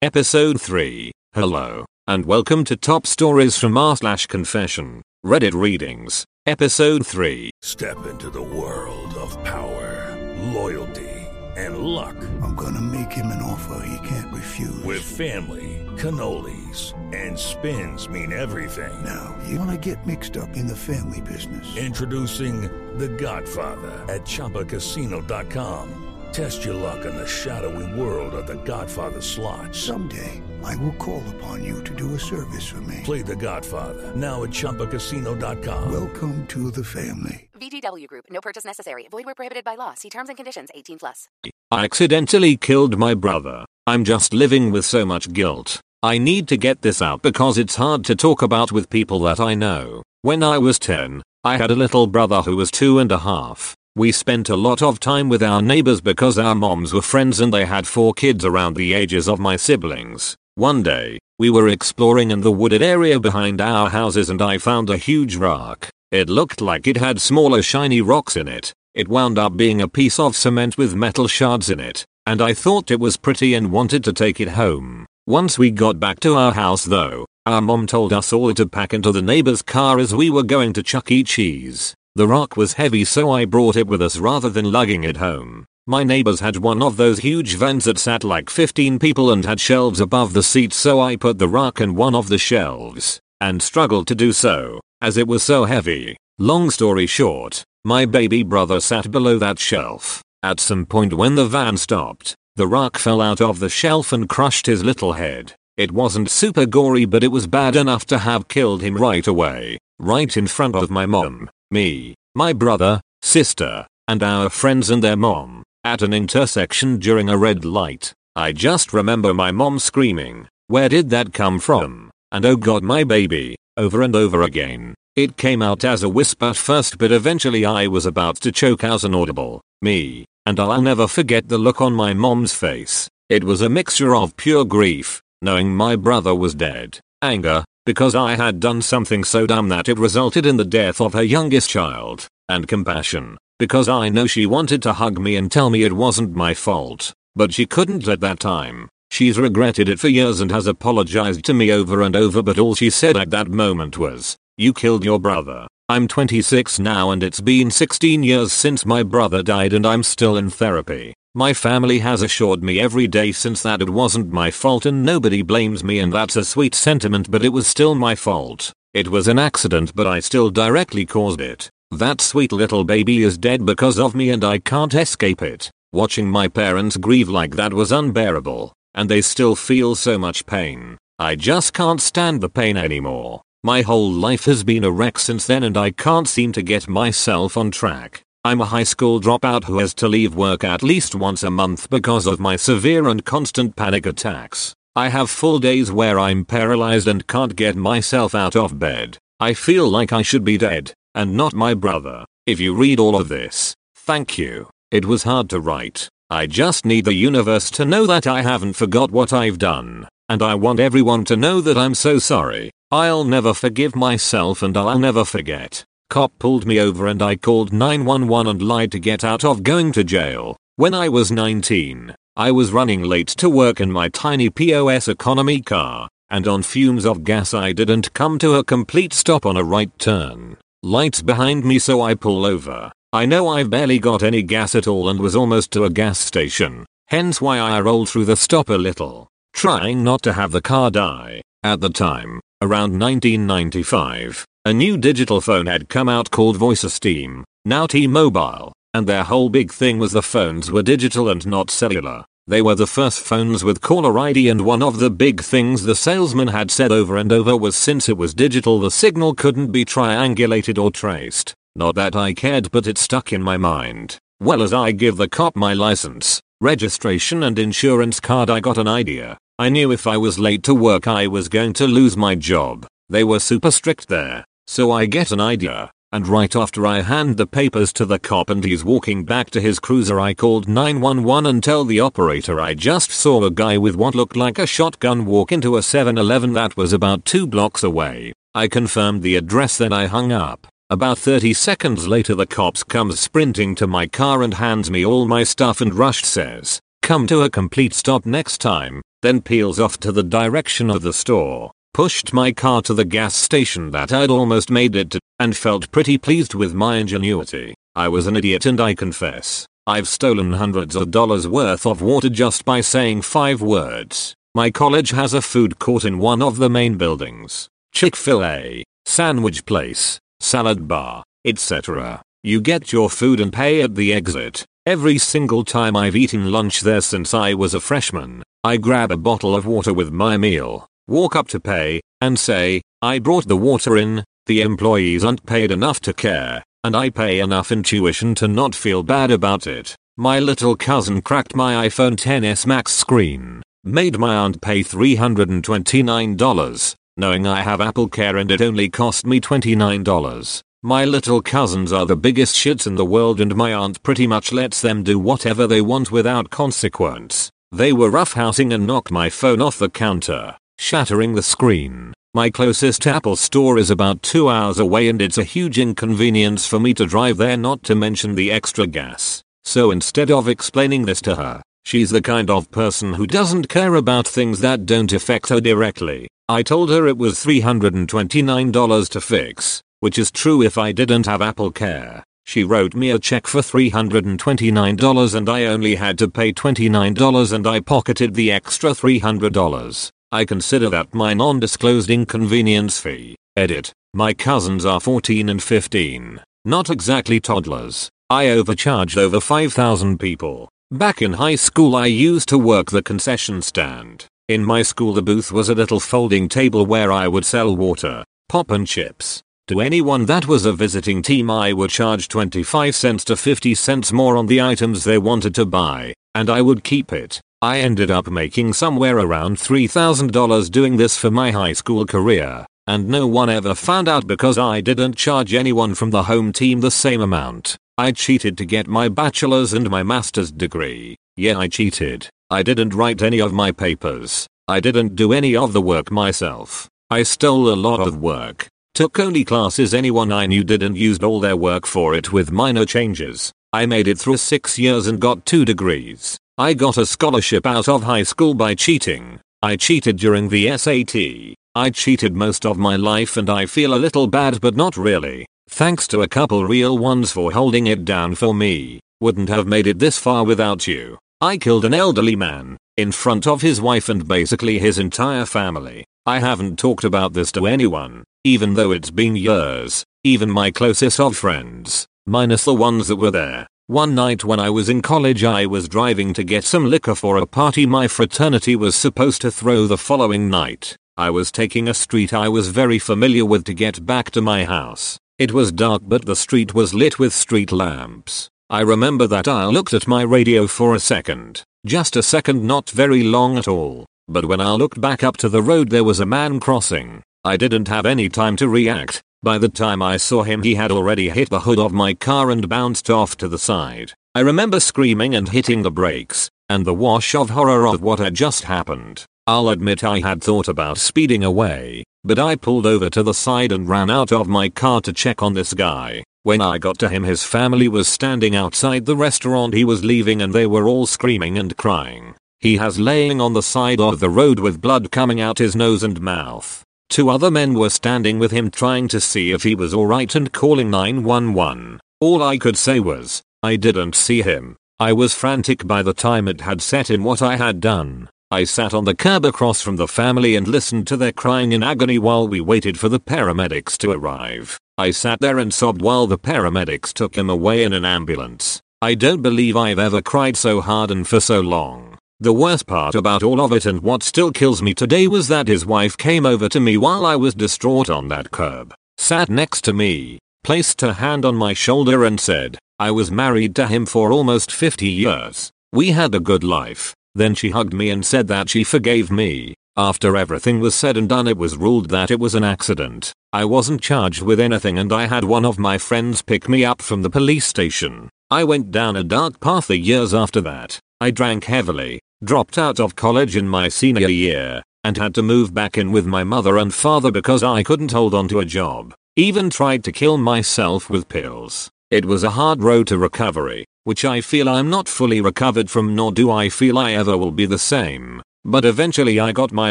Episode 3. Hello, and welcome to Top Stories from r slash confession. Reddit readings. Episode 3. Step into the world of power, loyalty, and luck. I'm gonna make him an offer he can't refuse. With family, cannolis, and spins mean everything. now, you wanna get mixed up in the family business. Introducing The Godfather at ChumbaCasino.com. Test your luck in the shadowy world of The Godfather slot. Someday, I will call upon you to do a service for me. Play The Godfather now at ChumbaCasino.com. Welcome to the family. VGW Group. No purchase necessary. Void where prohibited by law. See terms and conditions. 18 plus. I accidentally killed my brother. I'm just living with so much guilt. I need to get this out because it's hard to talk about with people that I know. When I was 10, I had a little brother who was two and a half. We spent a lot of time with our neighbors because our moms were friends and they had four kids around the ages of my siblings. One day, we were exploring in the wooded area behind our houses and I found a huge rock. It looked like it had smaller shiny rocks in it. It wound up being a piece of cement with metal shards in it, and I thought it was pretty and wanted to take it home. Once we got back to our house though, our mom told us all to pack into the neighbor's car as we were going to Chuck E. Cheese. The rock was heavy so I brought it with us rather than lugging it home. My neighbors had one of those huge vans that sat like 15 people and had shelves above the seats so I put the rock in one of the shelves, and struggled to do so, as it was so heavy. Long story short, my baby brother sat below that shelf. At some point when the van stopped, the rock fell out of the shelf and crushed his little head. It wasn't super gory but it was bad enough to have killed him right away, right in front of my mom, me, my brother, sister, and our friends and their mom, at an intersection during a red light. I just remember my mom screaming, where did that come from? And oh god my baby, over and over again. It came out as a whisper at first but eventually I was about to choke as an audible, me, and I'll never forget the look on my mom's face. It was a mixture of pure grief, knowing my brother was dead, anger, because I had done something so dumb that it resulted in the death of her youngest child, and compassion, because I know she wanted to hug me and tell me it wasn't my fault, but she couldn't at that time. She's regretted it for years and has apologized to me over and over but all she said at that moment was, you killed your brother. I'm 26 now and it's been 16 years since my brother died and I'm still in therapy. My family has assured me every day since that it wasn't my fault and nobody blames me and that's a sweet sentiment but it was still my fault. It was an accident but I still directly caused it. That sweet little baby is dead because of me and I can't escape it. Watching my parents grieve like that was unbearable, and they still feel so much pain. I just can't stand the pain anymore. My whole life has been a wreck since then and I can't seem to get myself on track. I'm a high school dropout who has to leave work at least once a month because of my severe and constant panic attacks. I have full days where I'm paralyzed and can't get myself out of bed. I feel like I should be dead, and not my brother. If you read all of this, thank you. It was hard to write. I just need the universe to know that I haven't forgot what I've done, and I want everyone to know that I'm so sorry. I'll never forgive myself and I'll never forget. Cop pulled me over and I called 911 and lied to get out of going to jail. When I was 19, I was running late to work in my tiny POS economy car, and on fumes of gas I didn't come to a complete stop on a right turn. Lights behind me so I pull over. I know I've barely got any gas at all and was almost to a gas station, hence why I rolled through the stop a little, trying not to have the car die. At the time, around 1995, a new digital phone had come out called Voice Steam, now T-Mobile, and their whole big thing was the phones were digital and not cellular. They were the first phones with caller ID and one of the big things the salesman had said over and over was since it was digital the signal couldn't be triangulated or traced. Not that I cared but it stuck in my mind. Well as I give the cop my license, registration and insurance card I got an idea. I knew if I was late to work I was going to lose my job. They were super strict there. So I get an idea. And right after I hand the papers to the cop and he's walking back to his cruiser I called 911 and tell the operator I just saw a guy with what looked like a shotgun walk into a 7-Eleven that was about 2 blocks away. I confirmed the address then I hung up. About 30 seconds later the cops comes sprinting to my car and hands me all my stuff and rushed says, come to a complete stop next time. Then peels off to the direction of the store, pushed my car to the gas station that I'd almost made it to, and felt pretty pleased with my ingenuity. I was an idiot and I confess, I've stolen hundreds of dollars worth of water just by saying five words. My college has a food court in one of the main buildings. Chick-fil-A, sandwich place, salad bar, etc. You get your food and pay at the exit. Every single time I've eaten lunch there since I was a freshman, I grab a bottle of water with my meal, walk up to pay, and say, I brought the water in, the employees aren't paid enough to care, and I pay enough in tuition to not feel bad about it. My little cousin cracked my iPhone XS Max screen, made my aunt pay $329, knowing I have Apple Care and it only cost me $29. My little cousins are the biggest shits in the world and my aunt pretty much lets them do whatever they want without consequence. They were roughhousing and knocked my phone off the counter, shattering the screen. My closest Apple store is about 2 hours away and it's a huge inconvenience for me to drive there not to mention the extra gas. So instead of explaining this to her, she's the kind of person who doesn't care about things that don't affect her directly. I told her it was $329 to fix, which is true if I didn't have Apple Care. She wrote me a check for $329 and I only had to pay $29 and I pocketed the extra $300. I consider that my non-disclosed inconvenience fee. Edit. My cousins are 14 and 15. Not exactly toddlers. I overcharged over 5,000 people. Back in high school I used to work the concession stand. In my school the booth was a little folding table where I would sell water, pop and chips. To anyone that was a visiting team I would charge 25 cents to 50 cents more on the items they wanted to buy, and I would keep it. I ended up making somewhere around $3,000 doing this for my high school career, and no one ever found out because I didn't charge anyone from the home team the same amount. I cheated to get my bachelor's and my master's degree. Yeah I cheated. I didn't write any of my papers. I didn't do any of the work myself. I stole a lot of work. Took only classes anyone I knew did and used all their work for it with minor changes. I made it through 6 years and got 2 degrees. I got a scholarship out of high school by cheating. I cheated during the SAT. I cheated most of my life and I feel a little bad but not really. Thanks to a couple real ones for holding it down for me. Wouldn't have made it this far without you. I killed an elderly man in front of his wife and basically his entire family. I haven't talked about this to anyone, even though it's been years, even my closest of friends, minus the ones that were there. One night when I was in college I was driving to get some liquor for a party my fraternity was supposed to throw the following night. I was taking a street I was very familiar with to get back to my house. It was dark but the street was lit with street lamps. I remember that I looked at my radio for a second. Just a second not very long at all. But when I looked back up to the road there was a man crossing. I didn't have any time to react. By the time I saw him he had already hit the hood of my car and bounced off to the side. I remember screaming and hitting the brakes, and the wash of horror of what had just happened. I'll admit I had thought about speeding away, but I pulled over to the side and ran out of my car to check on this guy. When I got to him his family was standing outside the restaurant he was leaving and they were all screaming and crying. He has laying on the side of the road with blood coming out his nose and mouth. Two other men were standing with him trying to see if he was alright and calling 911. All I could say was, I didn't see him. I was frantic by the time it had set in what I had done. I sat on the curb across from the family and listened to their crying in agony while we waited for the paramedics to arrive. I sat there and sobbed while the paramedics took him away in an ambulance. I don't believe I've ever cried so hard and for so long. The worst part about all of it and what still kills me today was that his wife came over to me while I was distraught on that curb, sat next to me, placed her hand on my shoulder and said, I was married to him for almost 50 years. We had a good life. Then she hugged me and said that she forgave me. After everything was said and done it was ruled that it was an accident. I wasn't charged with anything and I had one of my friends pick me up from the police station. I went down a dark path the years after that. I drank heavily, dropped out of college in my senior year, and had to move back in with my mother and father because I couldn't hold on to a job. Even tried to kill myself with pills. It was a hard road to recovery, which I feel I'm not fully recovered from nor do I feel I ever will be the same. But eventually I got my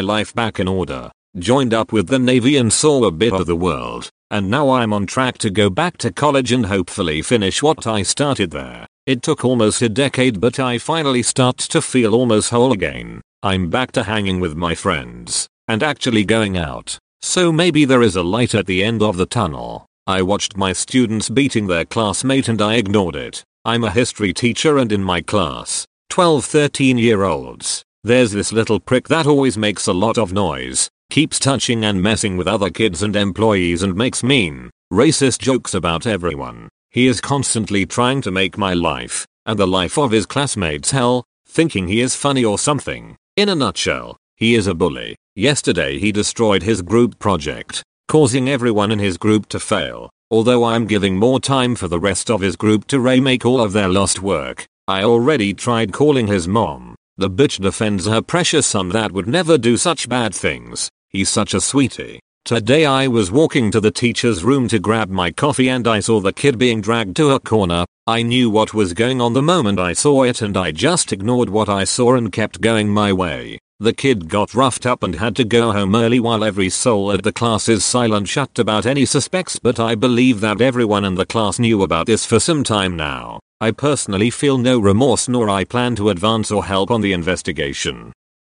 life back in order, joined up with the Navy and saw a bit of the world, and now I'm on track to go back to college and hopefully finish what I started there. It took almost a decade but I finally start to feel almost whole again. I'm back to hanging with my friends and actually going out. So maybe there is a light at the end of the tunnel. I watched my students beating their classmate and I ignored it. I'm a history teacher and in my class, 12 13 year olds, there's this little prick that always makes a lot of noise, keeps touching and messing with other kids and employees and makes mean, racist jokes about everyone. He is constantly trying to make my life, and the life of his classmates hell, thinking he is funny or something. In a nutshell, he is a bully. Yesterday he destroyed his group project, causing everyone in his group to fail. Although I'm giving more time for the rest of his group to remake all of their lost work, I already tried calling his mom. The bitch defends her precious son that would never do such bad things. He's such a sweetie. Today I was walking to the teacher's room to grab my coffee and I saw the kid being dragged to a corner. I knew what was going on the moment I saw it and I just ignored what I saw and kept going my way. The kid got roughed up and had to go home early while every soul at the class is silent shut about any suspects but I believe that everyone in the class knew about this for some time now. I personally feel no remorse nor I plan to advance or help on the investigation.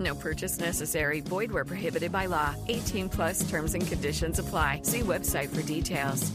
No purchase necessary. Void where prohibited by law. 18 plus terms and conditions apply. See website for details.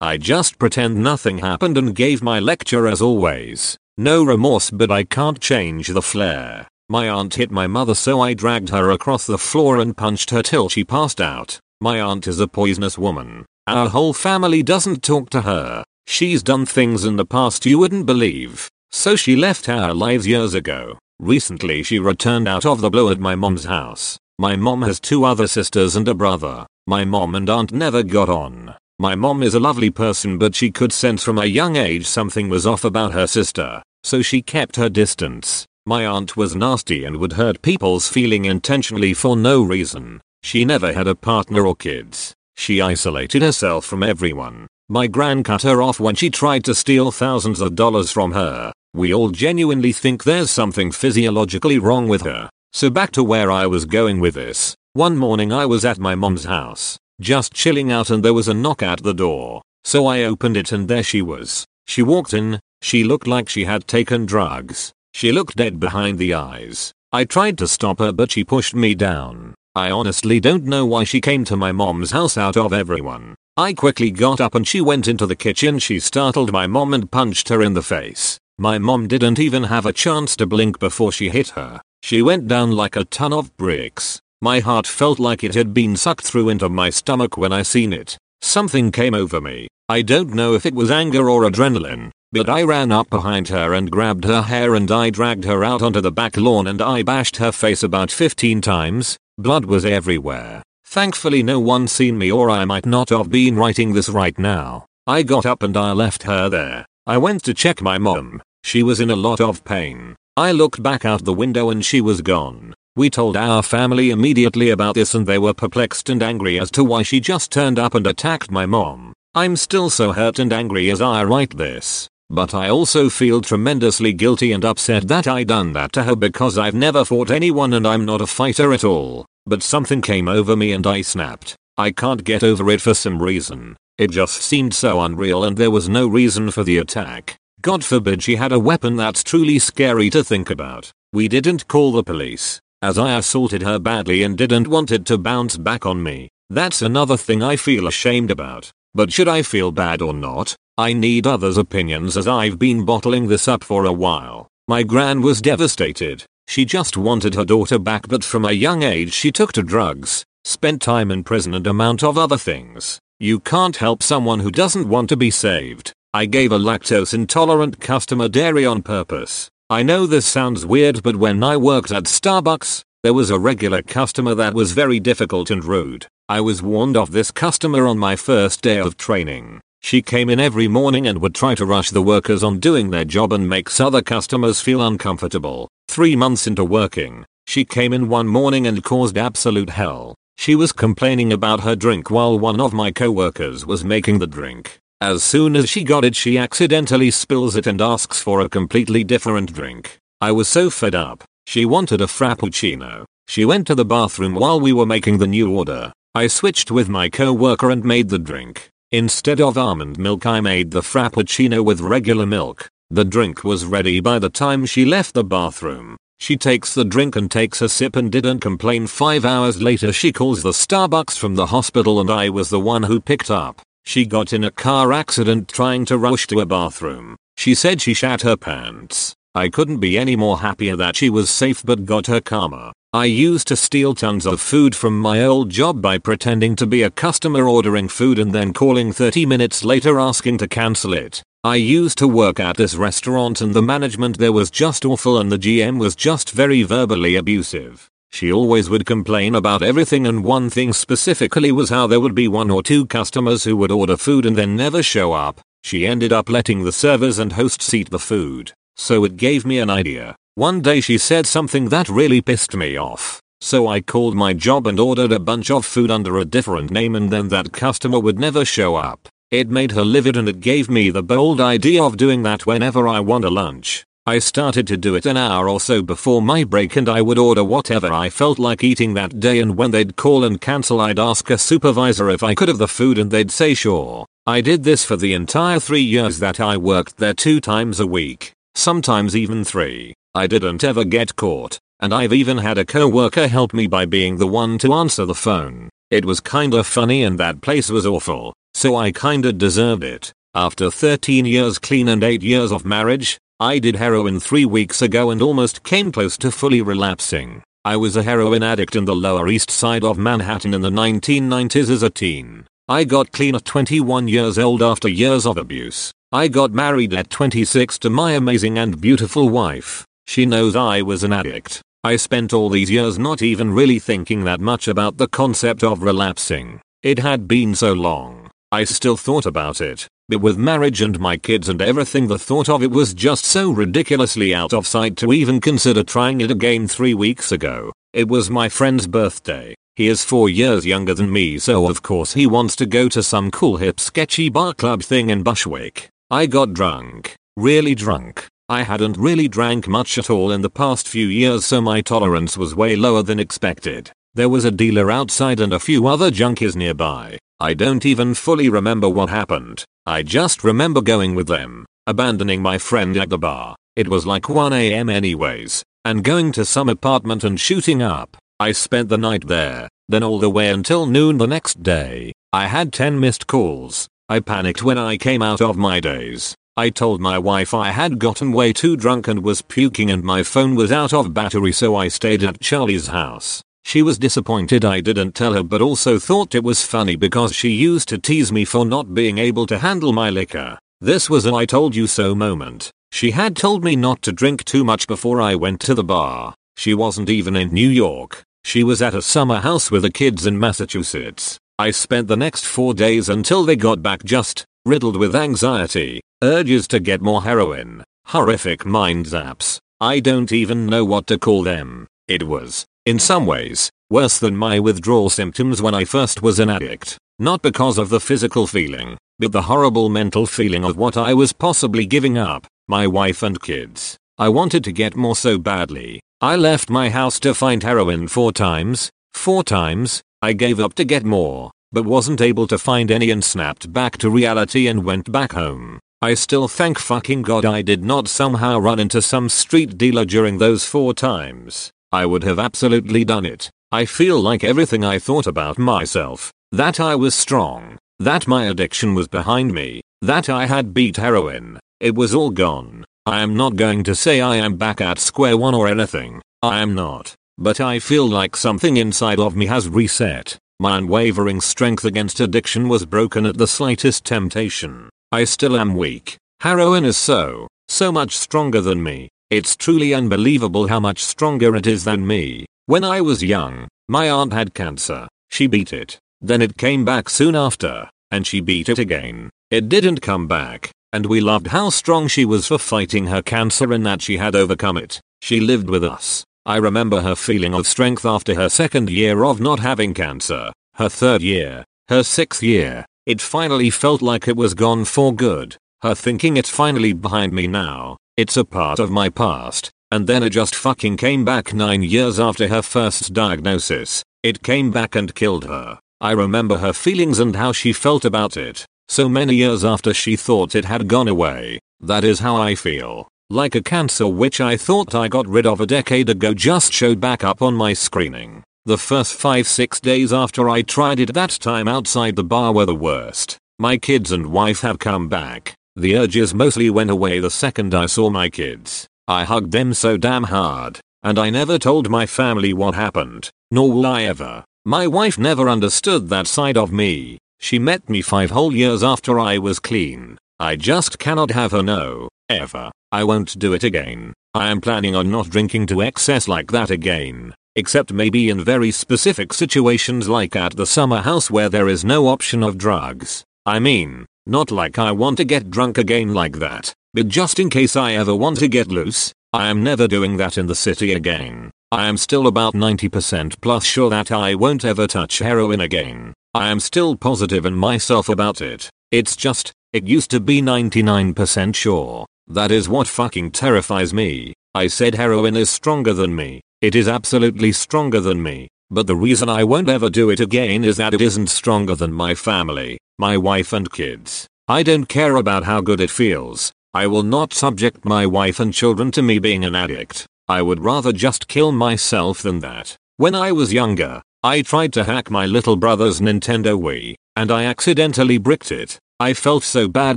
I just pretend nothing happened and gave my lecture as always. No remorse but I can't change the flare. My aunt hit my mother so I dragged her across the floor and punched her till she passed out. My aunt is a poisonous woman. Our whole family doesn't talk to her. She's done things in the past you wouldn't believe. So she left our lives years ago. Recently she returned out of the blue at my mom's house. My mom has two other sisters and a brother. My mom and aunt never got on. My mom is a lovely person but she could sense from a young age something was off about her sister, so she kept her distance. My aunt was nasty and would hurt people's feeling intentionally for no reason. She never had a partner or kids. She isolated herself from everyone. My gran cut her off when she tried to steal thousands of dollars from her. We all genuinely think there's something physiologically wrong with her. So back to where I was going with this. One morning I was at my mom's house, just chilling out and there was a knock at the door. So I opened it and there she was. She walked in, she looked like she had taken drugs. She looked dead behind the eyes. I tried to stop her but she pushed me down. I honestly don't know why she came to my mom's house out of everyone. I quickly got up and she went into the kitchen. She startled my mom and punched her in the face. My mom didn't even have a chance to blink before she hit her. She went down like a ton of bricks. My heart felt like it had been sucked through into my stomach when I seen it. Something came over me. I don't know if it was anger or adrenaline, but I ran up behind her and grabbed her hair and I dragged her out onto the back lawn and I bashed her face about 15 times. Blood was everywhere. Thankfully no one seen me or I might not have been writing this right now. I got up and I left her there. I went to check my mom. She was in a lot of pain. I looked back out the window and she was gone. We told our family immediately about this and they were perplexed and angry as to why she just turned up and attacked my mom. I'm still so hurt and angry as I write this. But I also feel tremendously guilty and upset that I done that to her because I've never fought anyone and I'm not a fighter at all. But something came over me and I snapped. I can't get over it for some reason. It just seemed so unreal and there was no reason for the attack. God forbid she had a weapon that's truly scary to think about. We didn't call the police, as I assaulted her badly and didn't want it to bounce back on me. That's another thing I feel ashamed about. But should I feel bad or not? I need others' opinions as I've been bottling this up for a while. My gran was devastated. She just wanted her daughter back but from a young age she took to drugs, spent time in prison and amount of other things. You can't help someone who doesn't want to be saved. I gave a lactose intolerant customer dairy on purpose. I know this sounds weird but when I worked at Starbucks, there was a regular customer that was very difficult and rude. I was warned of this customer on my first day of training. She came in every morning and would try to rush the workers on doing their job and makes other customers feel uncomfortable. Three months into working, she came in one morning and caused absolute hell. She was complaining about her drink while one of my coworkers was making the drink. As soon as she got it she accidentally spills it and asks for a completely different drink. I was so fed up. She wanted a frappuccino. She went to the bathroom while we were making the new order. I switched with my coworker and made the drink. Instead of almond milk I made the frappuccino with regular milk. The drink was ready by the time she left the bathroom. She takes the drink and takes a sip and didn't complain 5 hours later she calls the Starbucks from the hospital and I was the one who picked up. She got in a car accident trying to rush to a bathroom. She said she shat her pants. I couldn't be any more happier that she was safe but got her karma. I used to steal tons of food from my old job by pretending to be a customer ordering food and then calling 30 minutes later asking to cancel it. I used to work at this restaurant and the management there was just awful and the GM was just very verbally abusive. She always would complain about everything and one thing specifically was how there would be one or two customers who would order food and then never show up. She ended up letting the servers and hosts eat the food. So it gave me an idea. One day she said something that really pissed me off. So I called my job and ordered a bunch of food under a different name and then that customer would never show up. It made her livid and it gave me the bold idea of doing that whenever I want a lunch. I started to do it an hour or so before my break and I would order whatever I felt like eating that day and when they'd call and cancel I'd ask a supervisor if I could have the food and they'd say sure. I did this for the entire three years that I worked there two times a week, sometimes even three. I didn't ever get caught, and I've even had a coworker help me by being the one to answer the phone. It was kinda funny and that place was awful, so I kinda deserved it. After 13 years clean and 8 years of marriage, I did heroin 3 weeks ago and almost came close to fully relapsing. I was a heroin addict in the Lower East Side of Manhattan in the 1990s as a teen. I got clean at 21 years old after years of abuse. I got married at 26 to my amazing and beautiful wife. She knows I was an addict. I spent all these years not even really thinking that much about the concept of relapsing. It had been so long. I still thought about it, but with marriage and my kids and everything the thought of it was just so ridiculously out of sight to even consider trying it again 3 weeks ago. It was my friend's birthday. He is 4 years younger than me so of course he wants to go to some cool hip sketchy bar club thing in Bushwick. I got drunk. Really drunk. I hadn't really drank much at all in the past few years so my tolerance was way lower than expected. There was a dealer outside and a few other junkies nearby. I don't even fully remember what happened. I just remember going with them, abandoning my friend at the bar. It was like 1am anyways, and going to some apartment and shooting up. I spent the night there, then all the way until noon the next day. I had 10 missed calls. I panicked when I came out of my daze. I told my wife I had gotten way too drunk and was puking and my phone was out of battery so I stayed at Charlie's house. She was disappointed I didn't tell her but also thought it was funny because she used to tease me for not being able to handle my liquor. This was an I told you so moment. She had told me not to drink too much before I went to the bar. She wasn't even in New York. She was at a summer house with the kids in Massachusetts. I spent the next four days until they got back just riddled with anxiety, urges to get more heroin, horrific mind zaps. I don't even know what to call them. It was, in some ways, worse than my withdrawal symptoms when I first was an addict. Not because of the physical feeling, but the horrible mental feeling of what I was possibly giving up, my wife and kids. I wanted to get more so badly. I left my house to find heroin four times. Four times, I gave up to get more but wasn't able to find any and snapped back to reality and went back home. I still thank fucking god I did not somehow run into some street dealer during those four times. I would have absolutely done it. I feel like everything I thought about myself, that I was strong, that my addiction was behind me, that I had beat heroin, it was all gone. I am not going to say I am back at square one or anything, I am not, but I feel like something inside of me has reset. My unwavering strength against addiction was broken at the slightest temptation. I still am weak. Heroin is so, so much stronger than me. It's truly unbelievable how much stronger it is than me. When I was young, my aunt had cancer. She beat it. Then it came back soon after, and she beat it again. It didn't come back, and we loved how strong she was for fighting her cancer and that she had overcome it. She lived with us. I remember her feeling of strength after her second year of not having cancer, her third year, her sixth year. It finally felt like it was gone for good. Her thinking it's finally behind me now, it's a part of my past, and then it just fucking came back 9 years after her first diagnosis. It came back and killed her. I remember her feelings and how she felt about it. So many years after she thought it had gone away. That is how I feel. Like a cancer which I thought I got rid of a decade ago just showed back up on my screening. The first 5-6 days after I tried it that time outside the bar were the worst. My kids and wife have come back. The urges mostly went away the second I saw my kids. I hugged them so damn hard. And I never told my family what happened. Nor will I ever. My wife never understood that side of me. She met me 5 whole years after I was clean. I just cannot have her know. Ever. I won't do it again. I am planning on not drinking to excess like that again. Except maybe in very specific situations like at the summer house where there is no option of drugs. I mean, not like I want to get drunk again like that. But just in case I ever want to get loose, I am never doing that in the city again. I am still about 90% plus sure that I won't ever touch heroin again. I am still positive in myself about it. It's just, it used to be 99% sure. That is what fucking terrifies me. I said heroin is stronger than me. It is absolutely stronger than me. But the reason I won't ever do it again is that it isn't stronger than my family, my wife and kids. I don't care about how good it feels. I will not subject my wife and children to me being an addict. I would rather just kill myself than that. When I was younger, I tried to hack my little brother's Nintendo Wii, and I accidentally bricked it. I felt so bad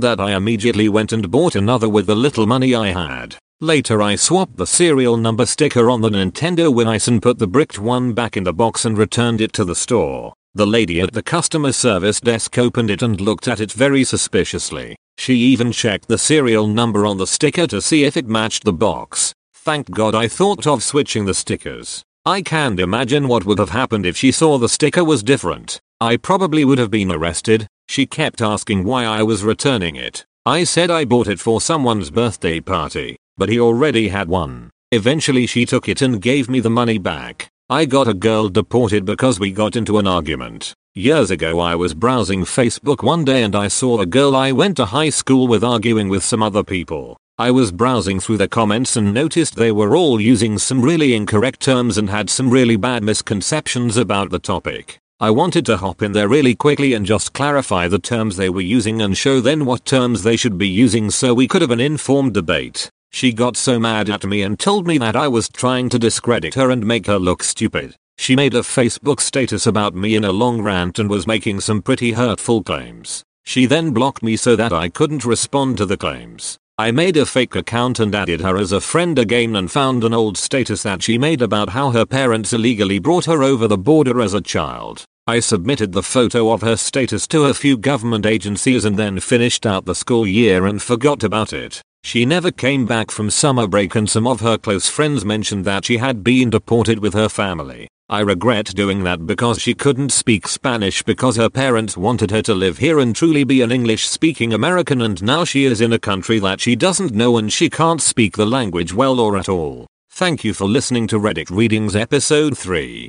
that I immediately went and bought another with the little money I had. Later I swapped the serial number sticker on the Nintendo Wii and put the bricked one back in the box and returned it to the store. The lady at the customer service desk opened it and looked at it very suspiciously. She even checked the serial number on the sticker to see if it matched the box. Thank god I thought of switching the stickers. I can't imagine what would have happened if she saw the sticker was different. I probably would have been arrested. She kept asking why I was returning it. I said I bought it for someone's birthday party, but he already had one. Eventually she took it and gave me the money back. I got a girl deported because we got into an argument. Years ago I was browsing Facebook one day and I saw a girl I went to high school with arguing with some other people. I was browsing through the comments and noticed they were all using some really incorrect terms and had some really bad misconceptions about the topic. I wanted to hop in there really quickly and just clarify the terms they were using and show them what terms they should be using so we could have an informed debate. She got so mad at me and told me that I was trying to discredit her and make her look stupid. She made a Facebook status about me in a long rant and was making some pretty hurtful claims. She then blocked me so that I couldn't respond to the claims. I made a fake account and added her as a friend again and found an old status that she made about how her parents illegally brought her over the border as a child. I submitted the photo of her status to a few government agencies and then finished out the school year and forgot about it. She never came back from summer break and some of her close friends mentioned that she had been deported with her family. I regret doing that because she couldn't speak Spanish because her parents wanted her to live here and truly be an English speaking American and now she is in a country that she doesn't know and she can't speak the language well or at all. Thank you for listening to Reddit Readings episode 3.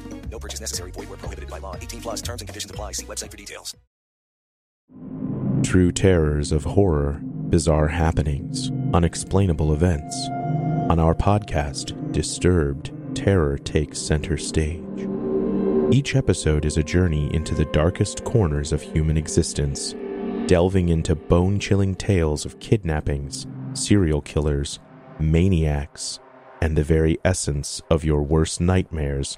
Purchase necessary. Void where prohibited by law. 18 plus terms and conditions apply. See website for details. True terrors of horror, bizarre happenings, unexplainable events. On our podcast, Disturbed, terror takes center stage. Each episode is a journey into the darkest corners of human existence, delving into bone chilling tales of kidnappings, serial killers, maniacs, and the very essence of your worst nightmares